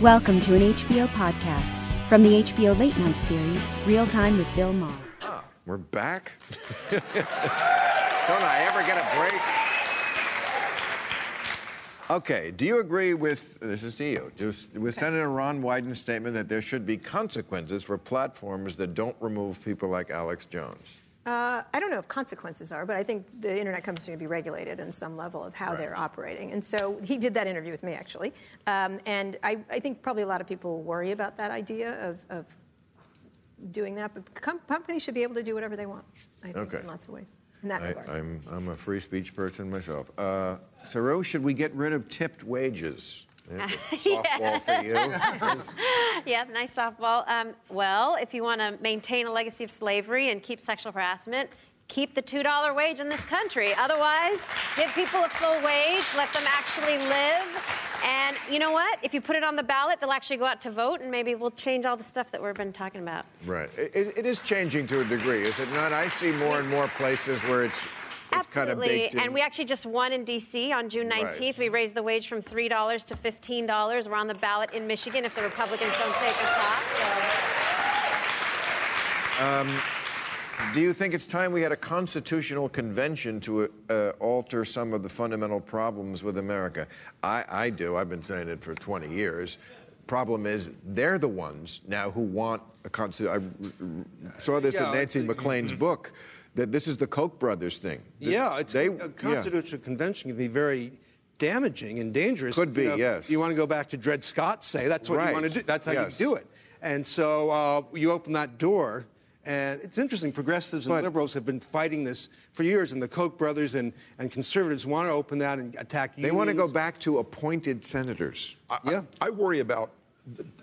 Welcome to an HBO podcast from the HBO Late Night series, Real Time with Bill Maher. Ah, we're back. Don't I ever get a break? Okay, do you agree with, this is to you, just with Senator Ron Wyden's statement that there should be consequences for platforms that don't remove people like Alex Jones? Uh, I don't know if consequences are, but I think the internet companies are going to be regulated in some level of how Right. they're operating. And so he did that interview with me, actually. Um, and I, I think probably a lot of people worry about that idea of, of doing that. But com- companies should be able to do whatever they want, I think, Okay. in lots of ways, in that I, regard. I'm, I'm a free speech person myself. Uh, should we get rid of tipped wages? Softball for you. Yeah, nice softball. Um, well, if you want to maintain a legacy of slavery and keep sexual harassment, keep the $2 wage in this country. Otherwise, give people a full wage, let them actually live. And you know what? If you put it on the ballot, they'll actually go out to vote, and maybe we'll change all the stuff that we've been talking about. Right. It, it- is changing to a degree, is it not? I see more and more places where it's, it's kind of Absolutely. baked in. And we actually just won in D.C. on June 19th. Right. We raised the wage from $3 to $15. We're on the ballot in Michigan if the Republicans don't take us off. Do you think it's time we had a constitutional convention to uh, alter some of the fundamental problems with America? I, I do. I've been saying it for 20 years. Problem is, they're the ones now who want a constitution. I saw this Yeah, in Nancy it- MacLean's book that this is the Koch brothers thing. This- Yeah, it's they- a yeah. constitutional convention can be very damaging and dangerous. Could be, You know, yes. You want to go back to Dred Scott, say that's what you want to do. That's how yes. you do it. And so uh, you open that door, and it's interesting. Progressives and But- liberals have been fighting this for years, and the Koch brothers and, and conservatives want to open that and attack. You. They want to go back to appointed senators. I- Yeah. I, I worry about th-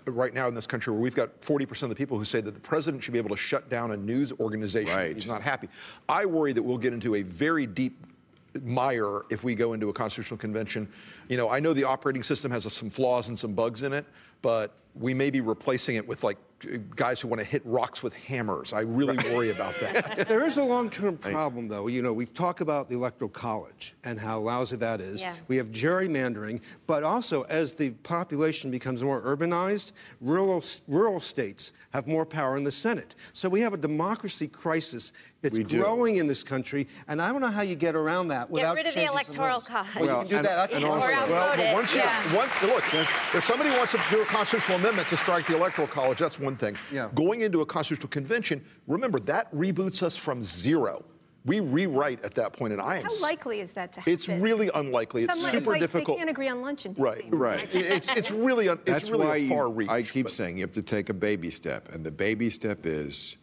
right now in this country where we've got 40% of the people who say that the president should be able to shut down a news organization Right. he's not happy. I worry that we'll get into a very deep mire if we go into a constitutional convention. You know, I know the operating system has some flaws and some bugs in it, but we may be replacing it with like guys who want to hit rocks with hammers. I really worry about that. There is a long-term problem, though. You know, we've talked about the electoral college and how lousy that is. Yeah. We have gerrymandering, but also as the population becomes more urbanized, rural rural states have more power in the Senate. So we have a democracy crisis that's We do. growing in this country, and I don't know how you get around that without Get rid of the electoral laws. college. Well, Well, you can do and- that. That's and Or also- Well, once you, yeah. one, look, if somebody wants to do a constitutional amendment to strike the electoral college, that's one thing. Yeah. Going into a constitutional convention, remember that reboots us from zero. We rewrite at that point, and I am. How likely is that to happen? It's really unlikely. It's Some- it's super like difficult. They can't agree on lunch in D.C. Right, Right. It's it's really un, it's That's really why a you- far reach. I keep but- saying you have to take a baby step, and the baby step is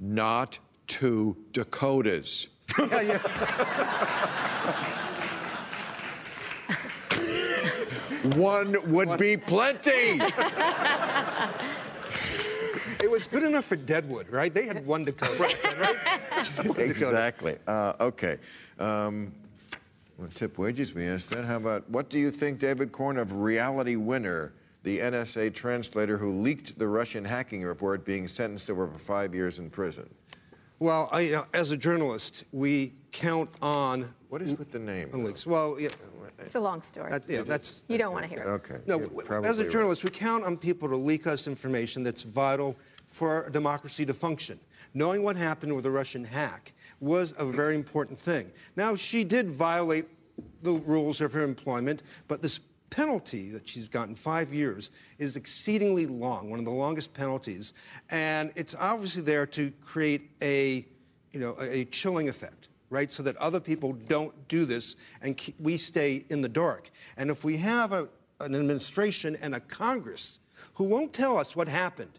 not to Dakotas. Yeah, yeah. One would be plenty. It was good enough for Deadwood, right? They had one Dakota, right? Just exactly. Uh, okay. Um, well, tip wages, we asked that. How about what do you think, David Corn, of Reality Winner, the NSA translator who leaked the Russian hacking report, being sentenced to over five years in prison? Well, I, uh, as a journalist, we count on What is with the name? on leaks. Well, yeah, It's eh, a long story. that's, yeah, that's you don't want to hear it. Okay. no. you're w- probably As a right. journalist, we count on people to leak us information that's vital for a democracy to function. Knowing what happened with the Russian hack was a very important thing. Now, she did violate the rules of her employment, but this penalty that she's gotten, five years, is exceedingly long, one of the longest penalties, and it's obviously there to create a, you know, a, a chilling effect, right? So that other people don't do this and we stay in the dark. And if we have a, an administration and a Congress who won't tell us what happened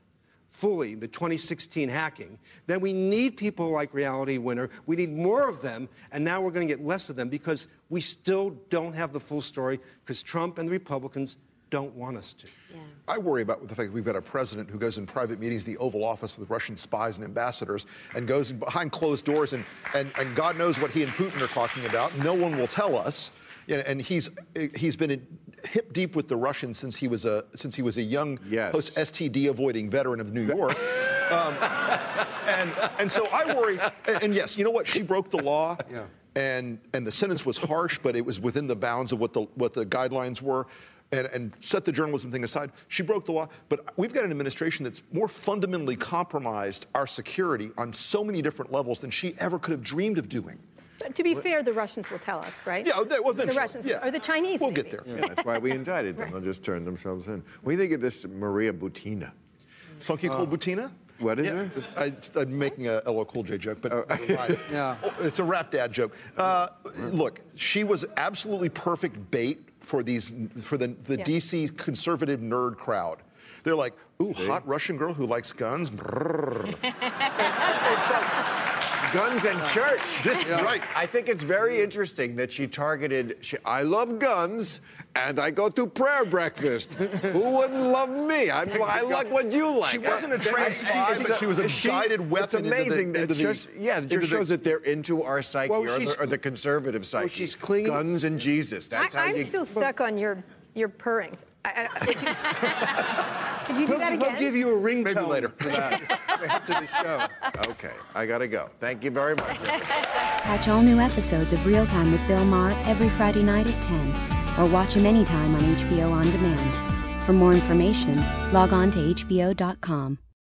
fully the 2016 hacking, then we need people like Reality Winner. We need more of them, and now we're going to get less of them because we still don't have the full story because Trump and the Republicans don't want us to. Yeah. I worry about the fact that we've got a president who goes in private meetings, the Oval Office with Russian spies and ambassadors, and goes behind closed doors, and, and, and God knows what he and Putin are talking about. No one will tell us. Yeah, and he's he's been hip deep with the Russians since he was a since he was a young Yes. post STD avoiding veteran of New York. um, and and so I worry. And, and yes, you know what? She broke the law. Yeah. And and the sentence was harsh, but it was within the bounds of what the what the guidelines were. And, and set the journalism thing aside. She broke the law, but we've got an administration that's more fundamentally compromised our security on so many different levels than she ever could have dreamed of doing. But to be fair, the Russians will tell us, right? Yeah, they- well, the Russians yeah. or the Chinese. We'll maybe. get there. Yeah, that's why we indicted them. They'll just turn themselves in. What do you think of this Maria Butina? Funky Cold uh, Butina? What is yeah, it? I, I'm making a LL Cool J joke, but Yeah. it's a rap dad joke. Uh, look, she was absolutely perfect bait for these for the, the Yeah. DC conservative nerd crowd. They're like, ooh, hot Russian girl who likes guns. It's like, Guns and church. This- right. I think it's very interesting that she targeted. She, I love guns, and I go to prayer breakfast. Who wouldn't love me? I'm, I like what you like. She wasn't a I- trans it's but she was a she- guided weapon It's into the- amazing that into the- just yeah, it into just the- shows that they're into our psyche Well, or, the, or the conservative psyche. Well, she's clinging- Guns and Jesus. That's I, how I'm you. still stuck on your your purring. I, I, did, you, did you do He'll, that he'll give you a ring, ringtone later. for that after the show. Okay, I gotta go. Thank you very much. Catch all new episodes of Real Time with Bill Maher every Friday night at 10, or watch him anytime on HBO On Demand. For more information, log on to HBO.com.